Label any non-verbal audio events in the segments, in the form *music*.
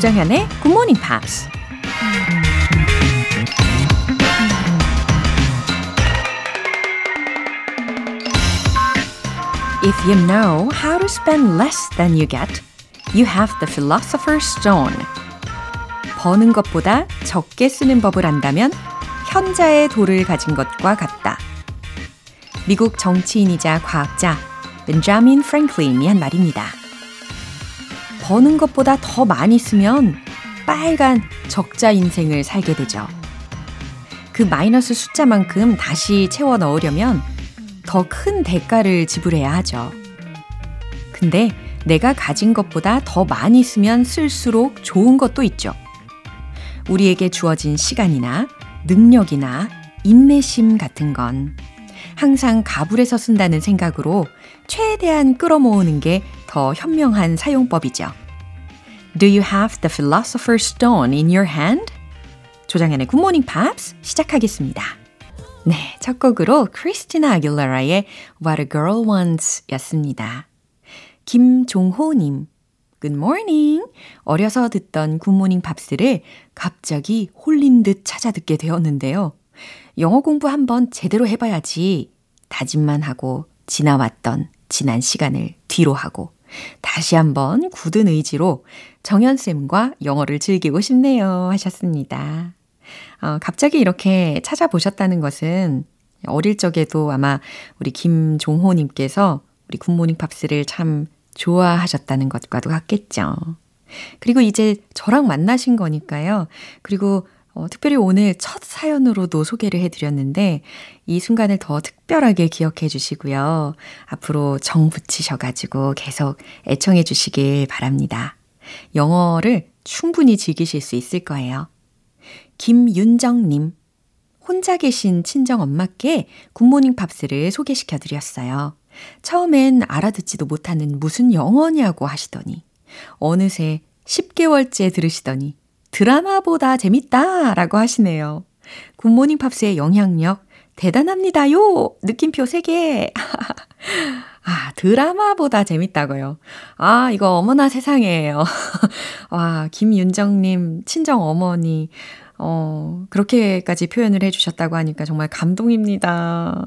조장현의 Good Morning Pops. If you know how to spend less than you get, you have the philosopher's stone. 버는 것보다 적게 쓰는 법을 안다면 현자의 돌을 가진 것과 같다. 미국 정치인이자 과학자 벤자민 프랭클린이 한 말입니다. 버는 것보다 더 많이 쓰면 빨간 적자 인생을 살게 되죠. 그 마이너스 숫자만큼 다시 채워 넣으려면 더 큰 대가를 지불해야 하죠. 근데 내가 가진 것보다 더 많이 쓰면 쓸수록 좋은 것도 있죠. 우리에게 주어진 시간이나 능력이나 인내심 같은 건 항상 가불에서 쓴다는 생각으로 최대한 끌어모으는 게 더 현명한 사용법이죠. Do you have the philosopher's stone in your hand? 조장현의 Good Morning Pops 시작하겠습니다. 네, 첫 곡으로 크리스티나 아길라라의 What a Girl Wants 였습니다. 김종호님, Good morning. 어려서 듣던 굿모닝 팝스를 갑자기 홀린 듯 찾아 듣게 되었는데요. 영어 공부 한번 제대로 해봐야지. 다짐만 하고 지나왔던 지난 시간을 뒤로 하고 다시 한번 굳은 의지로 정연쌤과 영어를 즐기고 싶네요 하셨습니다. 어, 갑자기 이렇게 찾아보셨다는 것은 어릴 적에도 아마 우리 김종호님께서 우리 굿모닝 팝스를 참 좋아하셨다는 것과도 같겠죠. 그리고 이제 저랑 만나신 거니까요. 그리고 어, 특별히 오늘 첫 사연으로도 소개를 해드렸는데 이 순간을 더 특별하게 기억해 주시고요. 앞으로 정 붙이셔가지고 계속 애청해 주시길 바랍니다. 영어를 충분히 즐기실 수 있을 거예요. 김윤정님. 혼자 계신 친정 엄마께 굿모닝 팝스를 소개시켜 드렸어요. 처음엔 알아듣지도 못하는 무슨 영어냐고 하시더니 어느새 10개월째 들으시더니 드라마보다 재밌다 라고 하시네요. 굿모닝 팝스의 영향력 대단합니다요. 느낌표 3개. *laughs* 아, 드라마보다 재밌다고요. 아, 이거 어머나 세상에요. *laughs* 와, 김윤정님, 친정 어머니. 어, 그렇게까지 표현을 해주셨다고 하니까 정말 감동입니다.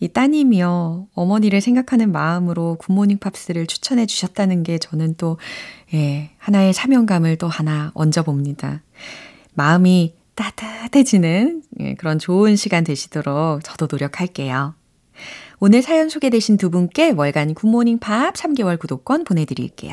이 따님이요, 어머니를 생각하는 마음으로 굿모닝 팝스를 추천해 주셨다는 게 저는 또, 예, 하나의 사명감을 또 하나 얹어봅니다. 마음이 따뜻해지는 예, 그런 좋은 시간 되시도록 저도 노력할게요. 오늘 사연 소개되신 두 분께 월간 굿모닝 팝 3개월 구독권 보내드릴게요.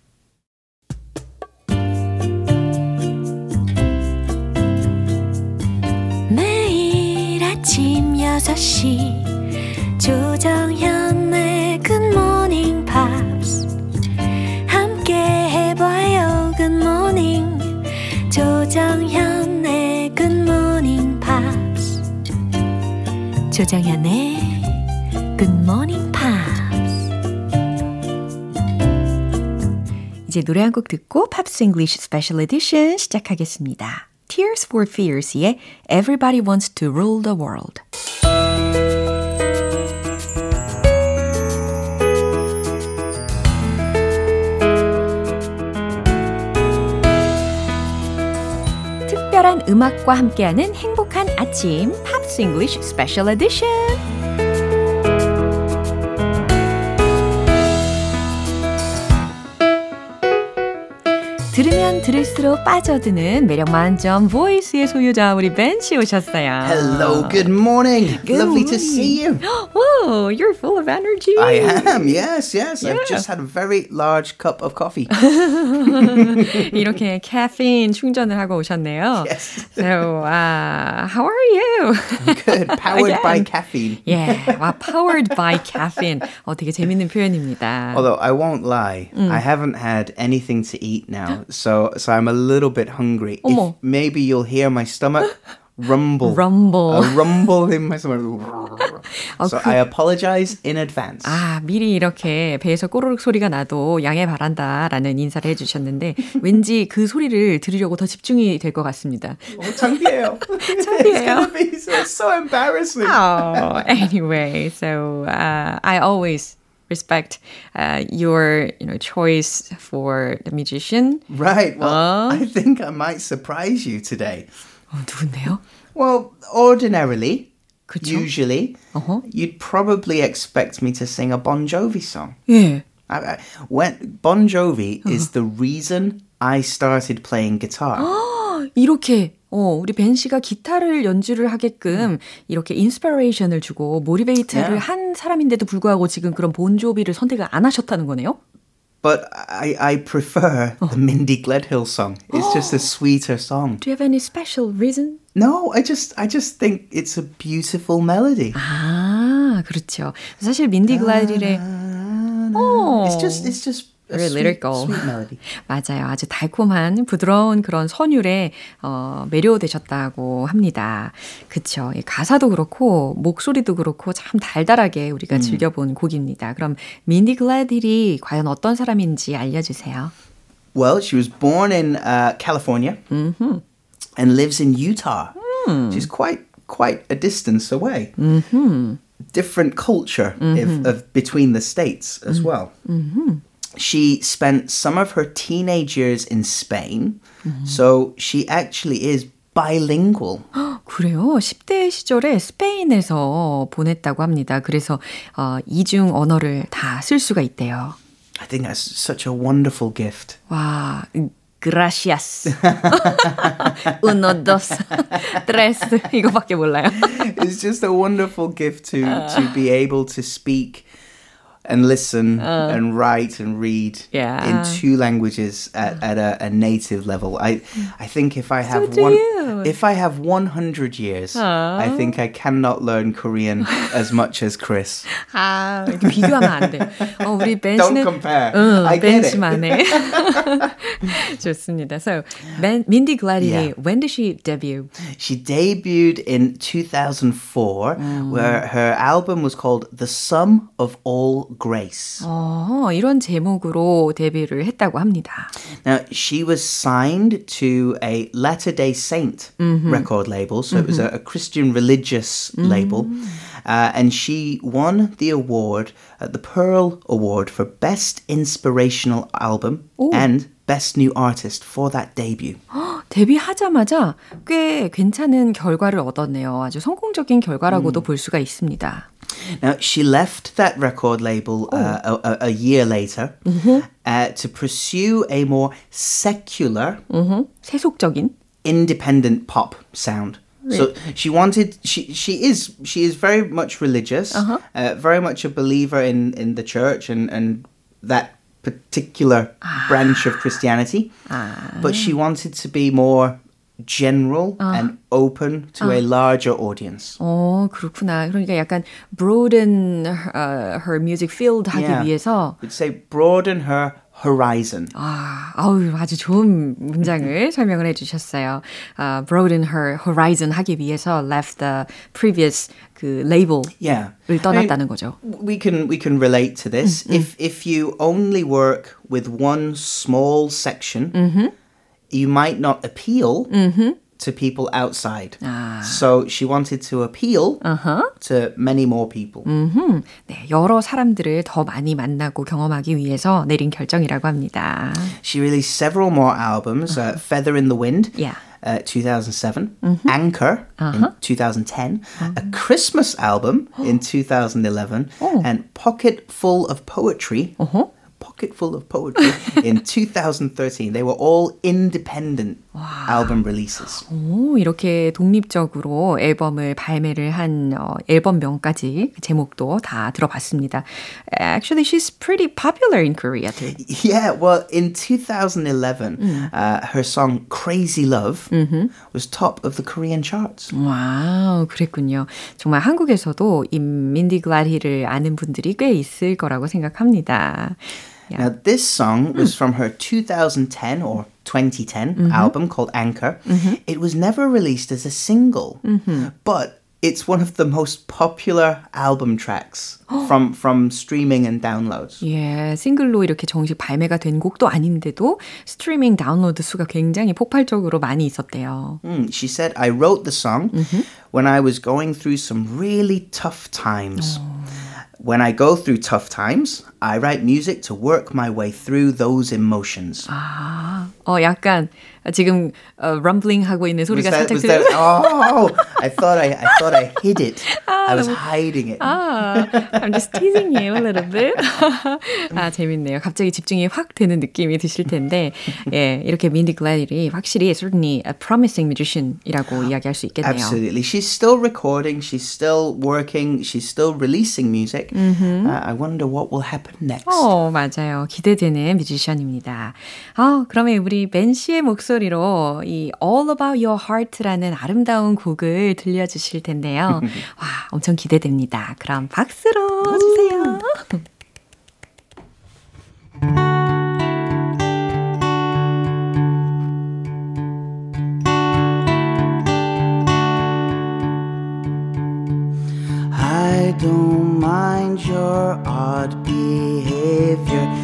아침 6시 조정현의 굿모닝 팝스 함께 해봐요 굿모닝 조정현의 굿모닝 팝스 조정현의 굿모닝 팝스 이제 노래 한 곡 듣고 Pops English Special Edition 시작하겠습니다. Tears for Fears의 Everybody Wants to Rule the World. 특별한 음악과 함께하는 행복한 아침 팝스 잉글리쉬 스페셜 에디션. 들으면 들을수록 빠져드는 매력 만점 보이스의 소유자 우리 벤 씨 오셨어요. Hello, good morning. Good Lovely morning. to see you. Whoa, you're full of energy. I am, yes, yes. Yeah. I've just had a very large cup of coffee. 이렇게 카페인 충전을 하고 오셨네요. Yes. So, uh, how are you? Good. Powered by Again. caffeine. yeah, 와, powered by caffeine. 어, 되게 재밌는 표현입니다. Although I won't lie, Mm. I haven't had anything to eat now, so so I'm a little bit hungry. If 어머. maybe you'll hear my stomach *laughs* rumble. rumble. A rumble in my stomach. so 그- I apologize in advance. 아, 미리 이렇게 배에서 꼬르륵 소리가 나도 양해 바란다라는 인사를 해주셨는데 왠지 그 소리를 들으려고 더 집중이 될 것 같습니다. Oh, 창피해요. It's 창피해요. gonna *laughs* be so, so embarrassing. Oh, anyway, so uh, I always respect uh, your you know choice for the musician. Right. Well, Uh? I think I might surprise you today. 어, 누군데요? Well, ordinarily, 그쵸? usually, 어허. you'd probably expect me to sing a Bon Jovi song. 예. I, I, when Bon Jovi is the reason I started playing guitar. *gasps* 이렇게 어, 우리 벤 씨가 기타를 연주를 하게끔 이렇게 인스피레이션을 주고 모티베이트를 Yeah. 한 사람인데도 불구하고 지금 그런 본조비를 선택을 안 하셨다는 거네요. But I, I prefer the Mindy Gledhill song. It's just a sweeter song. Do you have any special reason? No, I just I just think it's a beautiful melody. 아, 그렇죠. 사실 민디 글라디의 어. It's just it's just lyrical. sweet melody. *laughs* 맞아요. 아주 달콤한 부드러운 그런 선율에 어, 매료되셨다고 합니다. 그쵸. 이 가사도 그렇고 목소리도 그렇고 참 달달하게 우리가 즐겨본 곡입니다. 그럼 민디 글래딜이 과연 어떤 사람인지 알려주세요. Well, she was born in uh, California and lives in Utah. She's quite quite a distance away. Different culture if, of between the states as well. She spent some of her teenage years in Spain, so she actually is bilingual. *gasps* 그래요. 10대 시절에 스페인에서 보냈다고 합니다. 그래서 어, 이중 언어를 다 쓸 수가 있대요. I think that's such a wonderful gift. 와, gracias. *laughs* uno, dos, *laughs* tres. 이거밖에 몰라요. it's just a wonderful gift to to be able to speak and listen uh. and write and read Yeah. in two languages at, at a, a native level. I I think if I have one you. if I have 100 years, I think I cannot learn Korean *laughs* as much as Chris. 아, 이렇게 비교하면 안 돼. 어, 우리 벤 Don't 씨는 compare. 응, I 벤 get it. 씨만의. *laughs* 좋습니다. So, Ben, Mindy Glady, Yeah. when did she debut? She debuted in 2004 where her album was called The Sum of All Grace. 어, 이런 제목으로 데뷔를 했다고 합니다. Now, she was signed to a Latter day Saint record label, so it was a, a Christian religious label. Uh, and she won the award, uh, the Pearl Award, for Best Inspirational Album and Best New Artist for that debut. *gasps* 데뷔하자마자 꽤 괜찮은 결과를 얻었네요. 아주 성공적인 결과라고도 볼 수가 있습니다. Now, she left that record label uh, a, a, a year later uh, to pursue a more secular 음, 세속적인 independent pop sound. So she wanted she she is she is very much religious, uh very much a believer in in the church and and that particular branch of Christianity. But she wanted to be more general and open to a larger audience. 어, 그렇구나. 그러니까 약간 broaden uh, her music field 하기 Yeah. 위해서 Would say broaden her horizon. 아, 아우 아주 좋은 문장을 *laughs* 설명을 해주셨어요. 아, broaden her horizon 하기 위해서 left the previous 그 label을 Yeah. I mean, 떠났다는 거죠. we can we can relate to this. If if you only work with one small section, you might not appeal to people outside. So she wanted to appeal to many more people. 음, 네, 여러 사람들을 더 많이 만나고 경험하기 위해서 내린 결정이라고 합니다. She released several more albums: uh, "Feather in the Wind." Yeah. Uh, 2007, Anchor in 2010, a Christmas album *gasps* in 2011, and Pocket Full of Poetry Pocket Full of Poetry *laughs* in 2013. They were all independent album releases. 오, 이렇게 독립적으로 앨범을 발매를 한 어, 앨범명까지 제목도 다 들어봤습니다. Actually, she's pretty popular in Korea too. Yeah, well, in 2011, uh, her song Crazy Love was top of the Korean charts. 와우, 그랬군요. 정말 한국에서도 이 민디 글라디를 아는 분들이 꽤 있을 거라고 생각합니다. Now, this song was from her 2010 or 2010 album called Anchor. It was never released as a single, but it's one of the most popular album tracks *gasps* from from streaming and downloads. 예, 싱글로 이렇게 정식 발매가 된 곡도 아닌데도 스트리밍 다운로드 수가 굉장히 폭발적으로 많이 있었대요. Mm, she said, I wrote the song when I was going through some really tough times. When I go through tough times, I write music to work my way through those emotions. 아, 어, 약간 지금 어, 럼블링 하고 있는 Was 소리가 that, 살짝 was 들려. oh, I thought I, I thought I hid it. I was hiding it. 아, I'm just teasing you a little bit. 아, 재밌네요. 갑자기 집중이 확 되는 느낌이 드실 텐데, 예, 이렇게 민디 글래디 확실히 certainly a promising musician이라고 이야기할 수 있겠네요. Absolutely. She's still recording. She's still working. She's still releasing music. Uh, I wonder what will happen next. 어, 맞아요. 기대되는 뮤지션입니다. 아, 그러면 우리 벤 씨의 목소리 로 이 All About Your Heart라는 아름다운 곡을 들려주실 텐데요. 와, 엄청 기대됩니다. 그럼 박수로 주세요. I don't mind your odd behavior.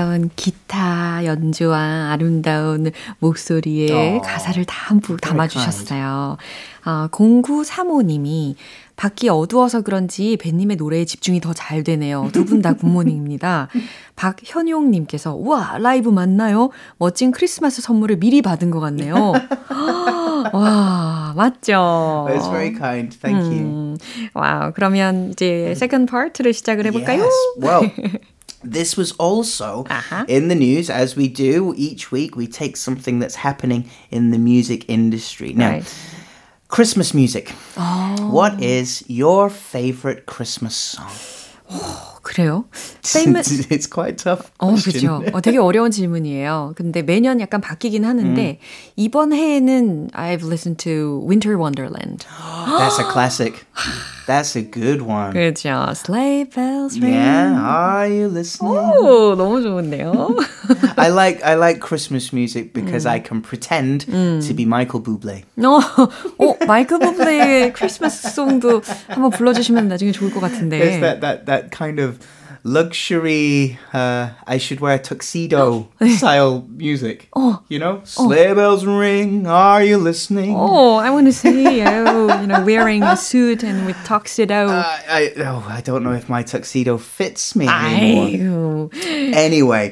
아, 아름다운 기타 연주와 아름다운 목소리에 Oh, 가사를 다 한부 담아주셨어요. 아, 0935님이 밖이 어두워서 그런지 벤님의 노래에 집중이 더 잘 되네요. 두 분 다 굿모닝입니다. *laughs* 박현용님께서 우와 라이브 맞나요? 멋진 크리스마스 선물을 미리 받은 것 같네요. *laughs* *gasps* 와 맞죠. That's very kind. Thank you. 음, 와우 그러면 이제 second part를 시작을 해볼까요? Yes. Well, *laughs* this was also Uh-huh. in the news, as we do each week. We take something that's happening in the music industry. Now, Right. Christmas music. What is your favorite Christmas song? 그래요? *laughs* famous it's quite tough. 어, question. 그죠. 어, 되게 어려운 질문이에요. 근데 매년 약간 바뀌긴 하는데, 이번 해에는 I've listened to Winter Wonderland. *gasps* That's a classic. *gasps* That's a good one. 그죠. Sleigh bells ring. Yeah, are you listening? 오, 너무 좋은데요? *laughs* I like I like Christmas music because I can pretend to be Michael Bublé. *laughs* 어, 어, 마이클 부블레의 크리스마스 송도 한번 불러주시면 나중에 좋을 것 There's 같은데. that that that kind of luxury uh, I should wear a tuxedo *laughs* style music. You know? Sleigh bells ring, are you listening? Oh, I want to see you, you know, wearing a suit and with tuxedo. I, I, oh, I don't know if my tuxedo fits me anymore. 아이고. Anyway,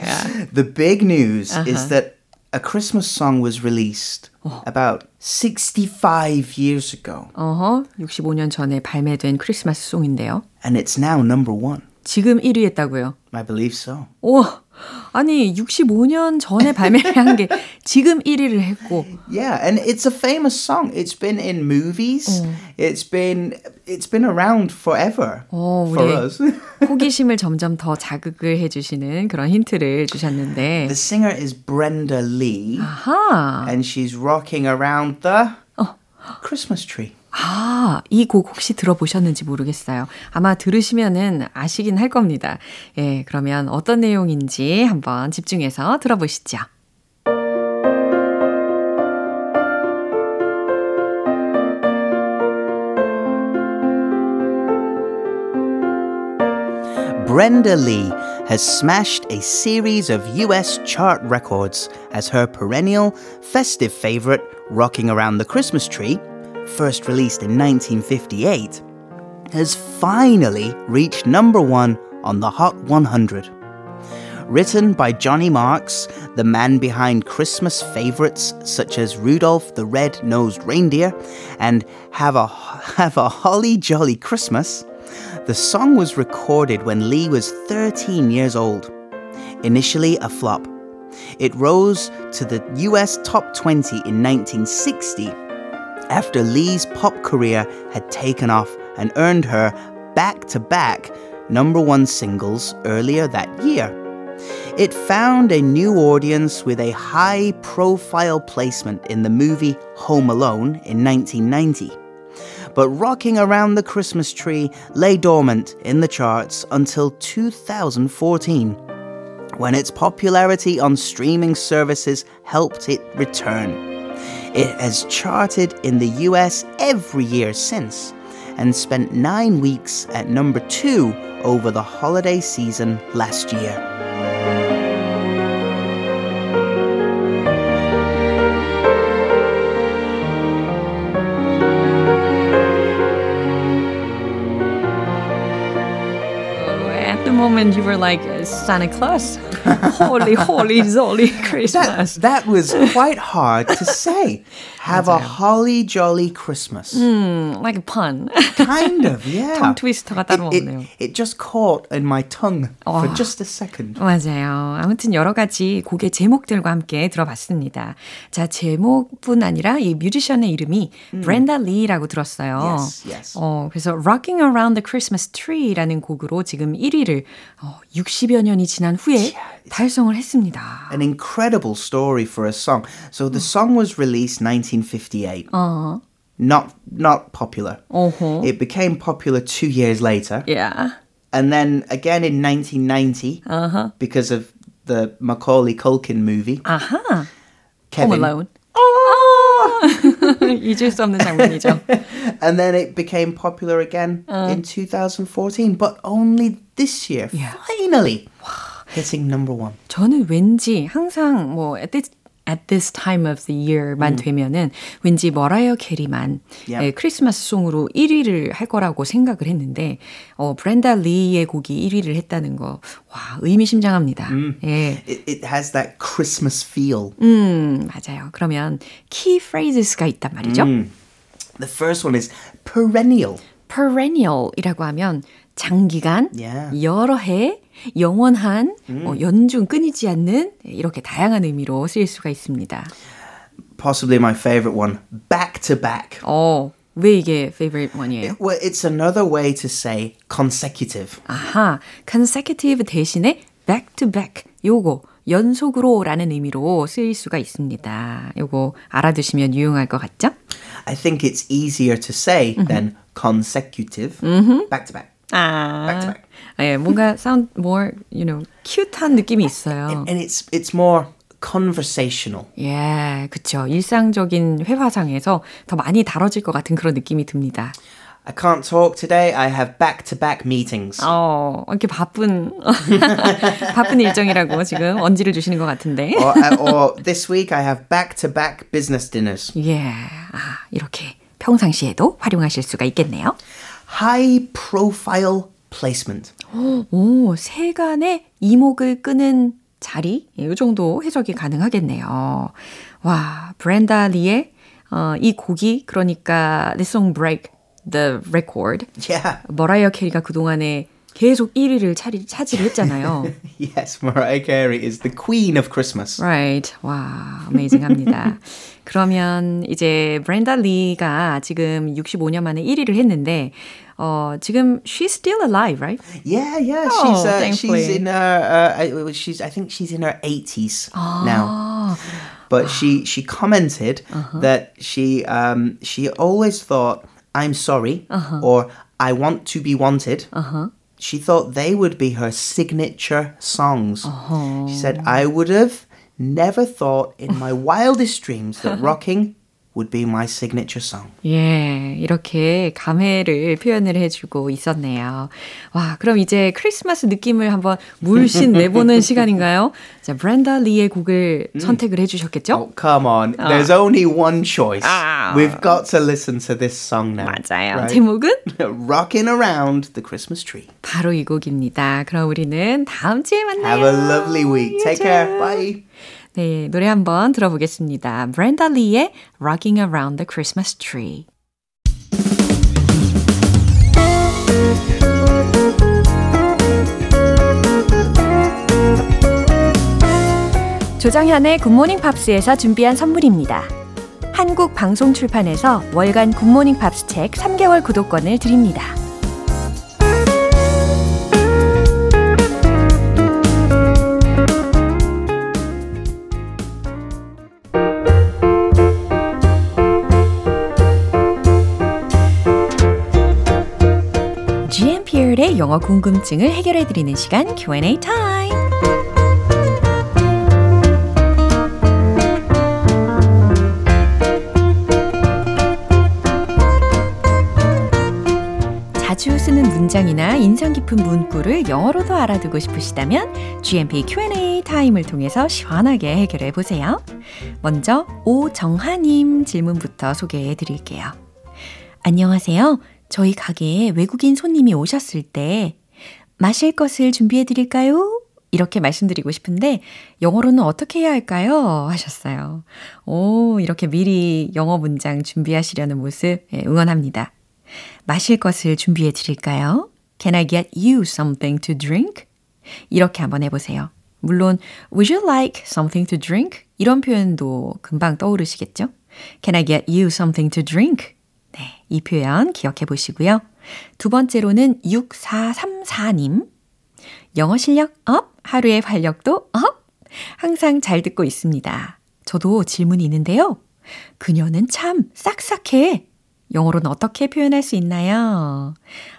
the big news is that a Christmas song was released about 65 years ago, 어허, 65년 전에 발매된 크리스마스 송인데요. and it's now number one. 지금 1위 했다고요. I believe so. 우와, 아니 65년 전에 발매를 한 게 지금 1위를 했고 Yeah, and it's a famous song. It's been in movies. It's been it's been around forever 어, for us. 호기심을 점점 더 자극을 해주시는 그런 힌트를 주셨는데 the singer is Brenda Lee, 아하, and she's rocking around the Christmas tree. 아, 이 곡 혹시 들어보셨는지 모르겠어요. 아마 들으시면은 아시긴 할 겁니다. 예, 그러면 어떤 내용인지 한번 집중해서 들어보시죠. Brenda Lee has smashed a series of US chart records as her perennial festive favorite, Rocking Around the Christmas Tree, first released in 1958, has finally reached number one on the Hot 100. Written by Johnny Marks, the man behind Christmas favorites such as Rudolph the Red-Nosed Reindeer and Have a *laughs* Have a Holly Jolly Christmas, the song was recorded when Lee was 13 years old. Initially a flop, it rose to the US top 20 in 1960 after Lee's pop career had taken off and earned her back to back number one singles earlier that year. It found a new audience with a high profile placement in the movie Home Alone in 1990. But Rocking Around the Christmas Tree lay dormant in the charts until 2014, when its popularity on streaming services helped it return. It has charted in the US every year since and spent nine weeks at number two over the holiday season last year. At the moment you were like uh, Santa Claus. *laughs* Holy, holy, zolly *laughs* Christmas. That was quite hard to say. Have a holly jolly Christmas. like a pun. Kind of, yeah. tongue twister가 따로 It, 없네요. it, it just caught in my tongue for Oh. just a second. 맞아요. 아무튼 여러 가지 곡의 제목들과 함께 들어봤습니다. 자, 제목뿐 아니라 이 뮤지션의 이름이 브렌다 리라고 들었어요. Yes, yes. 어, 그래서 Rocking Around the Christmas Tree라는 곡으로 지금 1위를 어, 60여 년이 지난 후에 달성을 했습니다. An incredible incredible story for a song. So the mm. song was released 1958. Uh-huh. Not not popular. Uh-huh. It became popular two years later. Yeah. And then again in 1990, uh-huh. because of the Macaulay Culkin movie. Uh-huh. Kevin. Home Alone. Oh! *laughs* you just something when you do. *laughs* And then it became popular again uh. in 2014, but only this year. Yeah. Finally. Hitting number one. 저는 왠지 항상 뭐 at this, at this time of the year만 되면은 왠지 머라이어 캐리만 Yep. 예, 크리스마스 송으로 1위를 할 거라고 생각을 했는데 어 브렌다 리의 곡이 1위를 했다는 거 와, 의미심장합니다. 예. It, it has that Christmas feel. 음, 맞아요. 그러면 키 phrases 가 있단 말이죠. The first one is perennial. perennial이라고 하면 장기간, Yeah. 여러 해, 영원한, 어, 연중 끊이지 않는 이렇게 다양한 의미로 쓰일 수가 있습니다. Possibly my favorite one, back to back. 어, 왜 이게 favorite one이에요? Well, it's another way to say consecutive. 아하, consecutive 대신에 back to back 요거 연속으로라는 의미로 쓰일 수가 있습니다. 요거 알아두시면 유용할 것 같죠? I think it's easier to say than consecutive. Back to back. 아, Back to back. 예, 뭔가 sound more, you know, cute한 느낌이 있어요. And it's it's more conversational. 예, 그쵸. 일상적인 회화상에서 더 많이 다뤄질 것 같은 그런 느낌이 듭니다. I can't talk today. I have back to back meetings. 어, 이렇게 바쁜, 바쁜 일정이라고 지금 언지를 주시는 것 같은데. or, uh, or this week I have back to back business dinners. 예, 아, 이렇게 평상시에도 활용하실 수가 있겠네요. High profile placement. 오, 세간의 이목을 끄는 자리? 이 정도 해석이 가능하겠네요. 와, 브렌다 리의 어, 이 곡이 그러니까 This Song Break the Record. Yeah. 머라이어 캐리가 그동안에 계속 1위를 차리, 차지를 했잖아요. *laughs* Yes, Mariah Carey is the queen of Christmas. Right. 와, amazing합니다. 그러면 이제 브렌다 리가 지금 65년 만에 1위를 했는데 어, 지금 she's still alive, right? Yeah, yeah. Oh, she's uh, thankfully. she's in her uh, uh, she's I think she's in her 80s now. But she she commented that she um she always thought I'm sorry or I want to be wanted. She thought they would be her signature songs. She said oh. I would have never thought in my wildest dreams that *laughs* rocking would be my signature song. 예, 이렇게 감회를 표현을 해주고 있었네요. 와, 그럼 이제 크리스마스 느낌을 한번 물씬 내보는 시간인가요? 자, 브렌다 리의 곡을 선택을 해주셨겠죠? Oh, come on. There's only one choice. Ah. We've got to listen to this song now. 맞아요. right? 제목은 Rocking around the Christmas tree. 바로 이 곡입니다. 그럼 우리는 다음 주에 만나요. Have a lovely week. Take care. Bye. 네, 노래 한번 들어보겠습니다. 브렌다 리의 Rocking Around the Christmas Tree. 조정현의 굿모닝 팝스에서 준비한 선물입니다. 한국 방송 출판에서 월간 굿모닝 팝스 책 3개월 구독권을 드립니다. 영어 궁금증을 해결해 드리는 시간 Q&A 타임. 자주 쓰는 문장이나 인상 깊은 문구를 영어로도 알아두고 싶으시다면 GMP Q&A 타임을 통해서 시원하게 해결해 보세요. 먼저 오정하님 질문부터 소개해 드릴게요. 안녕하세요. 저희 가게에 외국인 손님이 오셨을 때 마실 것을 준비해 드릴까요? 이렇게 말씀드리고 싶은데 영어로는 어떻게 해야 할까요? 하셨어요. 오, 이렇게 미리 영어 문장 준비하시려는 모습 예, 응원합니다. 마실 것을 준비해 드릴까요? Can I get you something to drink? 이렇게 한번 해보세요. 물론, would you like something to drink? 이런 표현도 금방 떠오르시겠죠? Can I get you something to drink? 네, 이 표현 기억해 보시고요. 두 번째로는 6434님. 영어 실력 up, 하루의 활력도 up. 항상 잘 듣고 있습니다. 저도 질문이 있는데요. 그녀는 참 싹싹해. 영어로는 어떻게 표현할 수 있나요?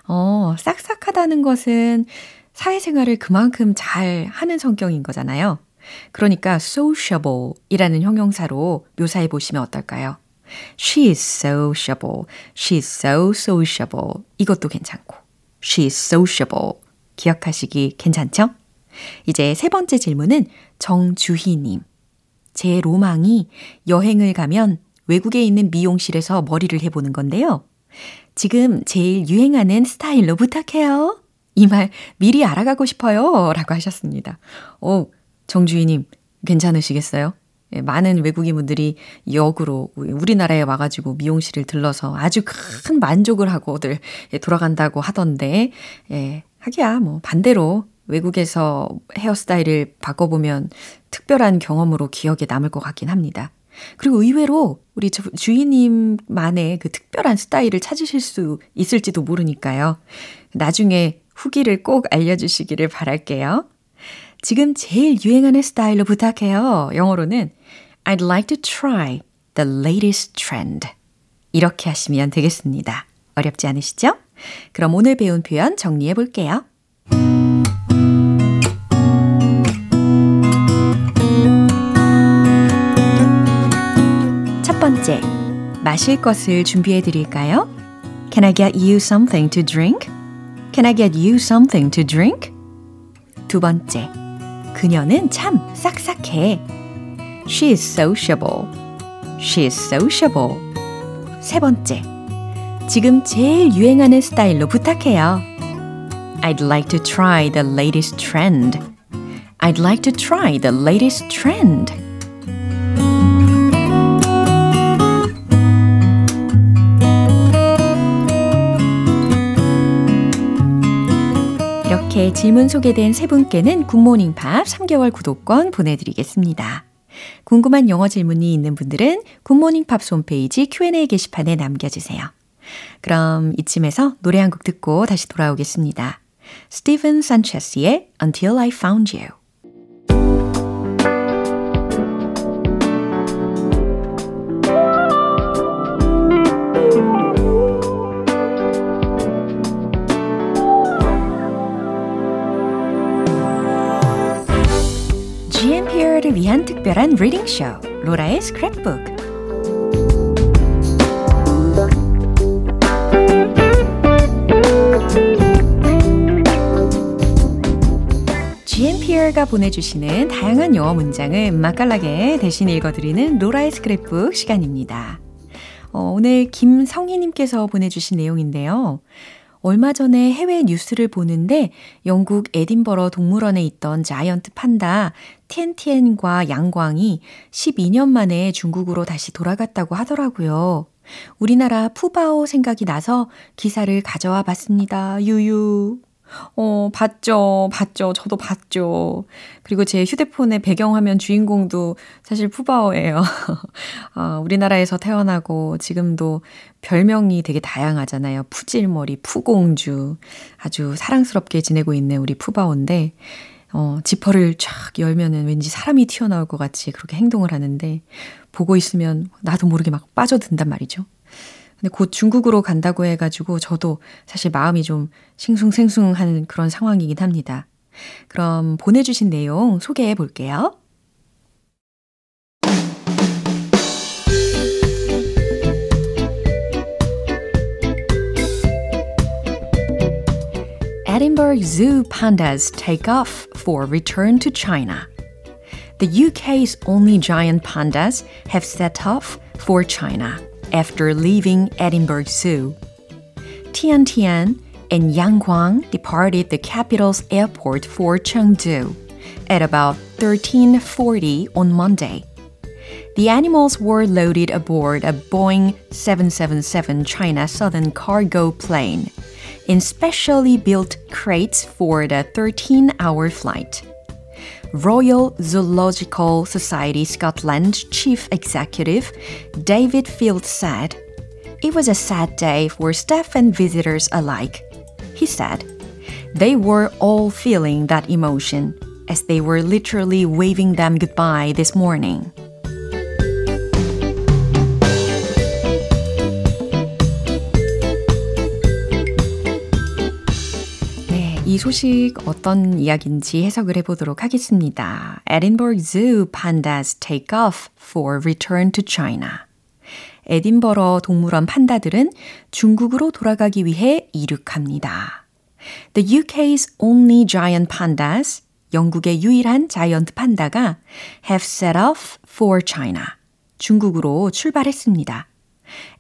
어, 싹싹하다는 것은 사회생활을 그만큼 잘 하는 성격인 거잖아요. 그러니까 sociable 이라는 형용사로 묘사해 보시면 어떨까요? She is sociable. She is so sociable. 이것도 괜찮고. She is sociable. 기억하시기 괜찮죠? 이제 세 번째 질문은 정주희님. 제 로망이 여행을 가면 외국에 있는 미용실에서 머리를 해보는 건데요. 지금 제일 유행하는 스타일로 부탁해요. 이 말 미리 알아가고 싶어요. 라고 하셨습니다. 오, 정주희님, 괜찮으시겠어요? 예, 많은 외국인 분들이 역으로 우리나라에 와가지고 미용실을 들러서 아주 큰 만족을 하고들 예, 돌아간다고 하던데, 예, 하기야, 뭐, 반대로 외국에서 헤어스타일을 바꿔보면 특별한 경험으로 기억에 남을 것 같긴 합니다. 그리고 의외로 우리 주인님만의 그 특별한 스타일을 찾으실 수 있을지도 모르니까요. 나중에 후기를 꼭 알려주시기를 바랄게요. 지금 제일 유행하는 스타일로 부탁해요. 영어로는 I'd like to try the latest trend. 이렇게 하시면 되겠습니다. 어렵지 않으시죠? 그럼 오늘 배운 표현 정리해 볼게요. 첫 번째, 마실 것을 준비해 드릴까요? Can I get you something to drink? Can I get you something to drink? 두 번째, 그녀는 참 싹싹해. She is sociable. She is sociable. 세 번째, 지금 제일 유행하는 스타일로 부탁해요. I'd like to try the latest trend. I'd like to try the latest trend. 이렇게 질문 소개된 세 분께는 굿모닝 팝 3개월 구독권 보내드리겠습니다. 궁금한 영어 질문이 있는 분들은 굿모닝 팝스 홈페이지 Q&A 게시판에 남겨주세요. 그럼 이쯤에서 노래 한 곡 듣고 다시 돌아오겠습니다. 스티븐 산체스의 Until I Found You 특별한 리딩쇼 로라의 스크랩북 GMPR가 보내주시는 다양한 영어 문장을 맛깔나게 대신 읽어드리는 로라의 스크랩북 시간입니다. 어, 오늘 김성희님께서 보내주신 내용인데요. 얼마 전에 해외 뉴스를 보는데 영국 에딘버러 동물원에 있던 자이언트 판다 텐티엔과 양광이 12년 만에 중국으로 다시 돌아갔다고 하더라고요. 우리나라 푸바오 생각이 나서 기사를 가져와 봤습니다. 유유. 어, 봤죠. 봤죠. 저도 봤죠. 그리고 제 휴대폰의 배경화면 주인공도 사실 푸바오예요. 어, *laughs* 우리나라에서 태어나고 지금도 별명이 되게 다양하잖아요. 푸질머리, 푸공주. 아주 사랑스럽게 지내고 있는 우리 푸바오인데, 어, 지퍼를 쫙 열면은 왠지 사람이 튀어나올 것 같이 그렇게 행동을 하는데, 보고 있으면 나도 모르게 막 빠져든단 말이죠. 근데 곧 중국으로 간다고 해가지고 저도 사실 마음이 좀 싱숭생숭한 그런 상황이긴 합니다. 그럼 보내주신 내용 소개해 볼게요. Edinburgh Zoo pandas take off for return to China. The UK's only giant pandas have set off for China. After leaving Edinburgh Zoo. Tian Tian and Yang Guang departed the capital's airport for Chengdu at about 1340 on Monday. The animals were loaded aboard a Boeing 777 China Southern cargo plane in specially built crates for the 13 hour flight. Royal Zoological Society Scotland Chief Executive David Field said, It was a sad day for staff and visitors alike. He said, They were all feeling that emotion as they were literally waving them goodbye this morning. 소식 어떤 이야기인지 해석을 해보도록 하겠습니다. Edinburgh Zoo pandas take off for return to China. 에딘버러 동물원 판다들은 중국으로 돌아가기 위해 이륙합니다. The UK's only giant pandas 영국의 유일한 자이언트 판다가 have set off for China. 중국으로 출발했습니다.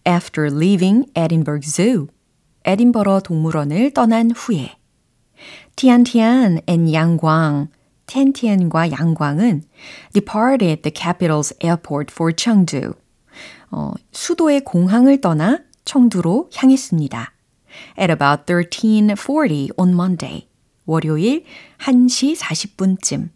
After leaving Edinburgh Zoo. 에딘버러 동물원을 떠난 후에 티안티안 and 양광 텐티안과 양광은 departed the capital's airport for Chengdu. 어, 수도의 공항을 떠나 청두로 향했습니다. At about 1340 on Monday. 월요일 1시 40분쯤.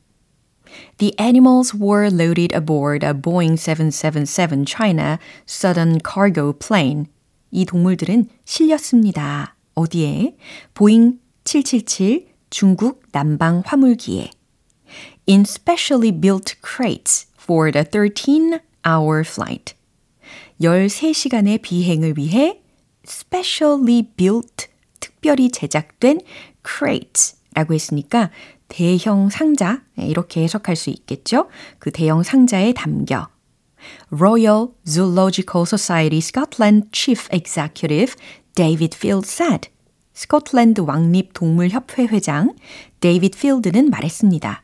The animals were loaded aboard a Boeing 777 China Southern Cargo Plane. 이 동물들은 실렸습니다. 어디에? 보잉 777 중국 남방 화물기에. In specially built crates for the 13-hour flight. 13시간의 비행을 위해 specially built, 특별히 제작된 crates 라고 했으니까 대형 상자, 이렇게 해석할 수 있겠죠? 그 대형 상자에 담겨. Royal Zoological Society Scotland Chief Executive David Field said. 스코틀랜드 왕립 동물협회 회장 데이비드 필드는 말했습니다.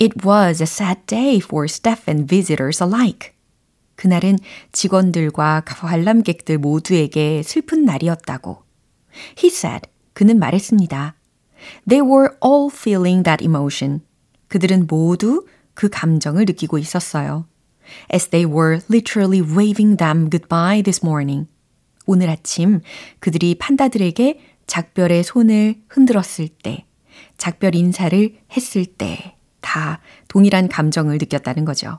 It was a sad day for staff and visitors alike. 그날은 직원들과 관람객들 모두에게 슬픈 날이었다고. He said, 그는 말했습니다. They were all feeling that emotion. 그들은 모두 그 감정을 느끼고 있었어요. As they were literally waving them goodbye this morning. 오늘 아침 그들이 판다들에게 작별의 손을 흔들었을 때, 작별 인사를 했을 때, 다 동일한 감정을 느꼈다는 거죠.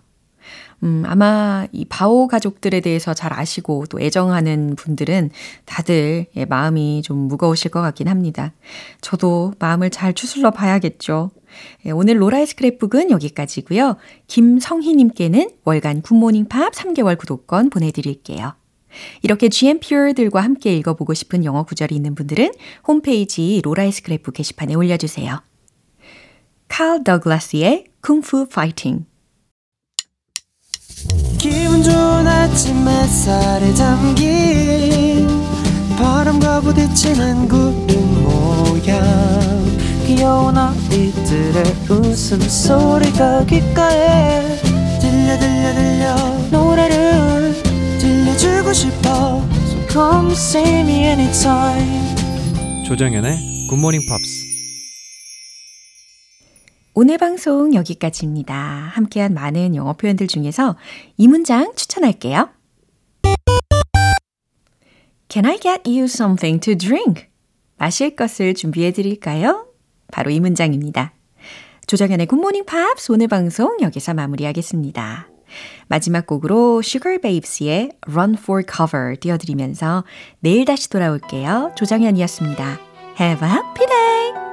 음, 아마 이 바오 가족들에 대해서 잘 아시고 또 애정하는 분들은 다들 예, 마음이 좀 무거우실 것 같긴 합니다. 저도 마음을 잘 추슬러 봐야겠죠. 예, 오늘 로라의 스크랩북은 여기까지고요. 김성희님께는 월간 굿모닝 팝 3개월 구독권 보내드릴게요. 이렇게 GMPer들과 함께 읽어보고 싶은 영어 구절이 있는 분들은 홈페이지 로라의 스크랩북 게시판에 올려주세요. 칼 더글라스의 Kung Fu Fighting 기분 좋은 아침 햇살에 담긴 바람과 부딪히는 구름 모양. 귀여운 아이들의 웃음소리가 귓가에 들려 들려 들려 들려주고 싶어 So come see me anytime 조정연의 굿모닝 팝스 오늘 방송 여기까지입니다. 함께한 많은 영어 표현들 중에서 이 문장 추천할게요. Can I get you something to drink? 마실 것을 준비해 드릴까요? 바로 이 문장입니다. 조정현의 굿모닝 팝스 오늘 방송 여기서 마무리하겠습니다. 마지막 곡으로 Sugar Babes의 Run for Cover 띄워드리면서 내일 다시 돌아올게요. 조정현이었습니다. Have a happy day!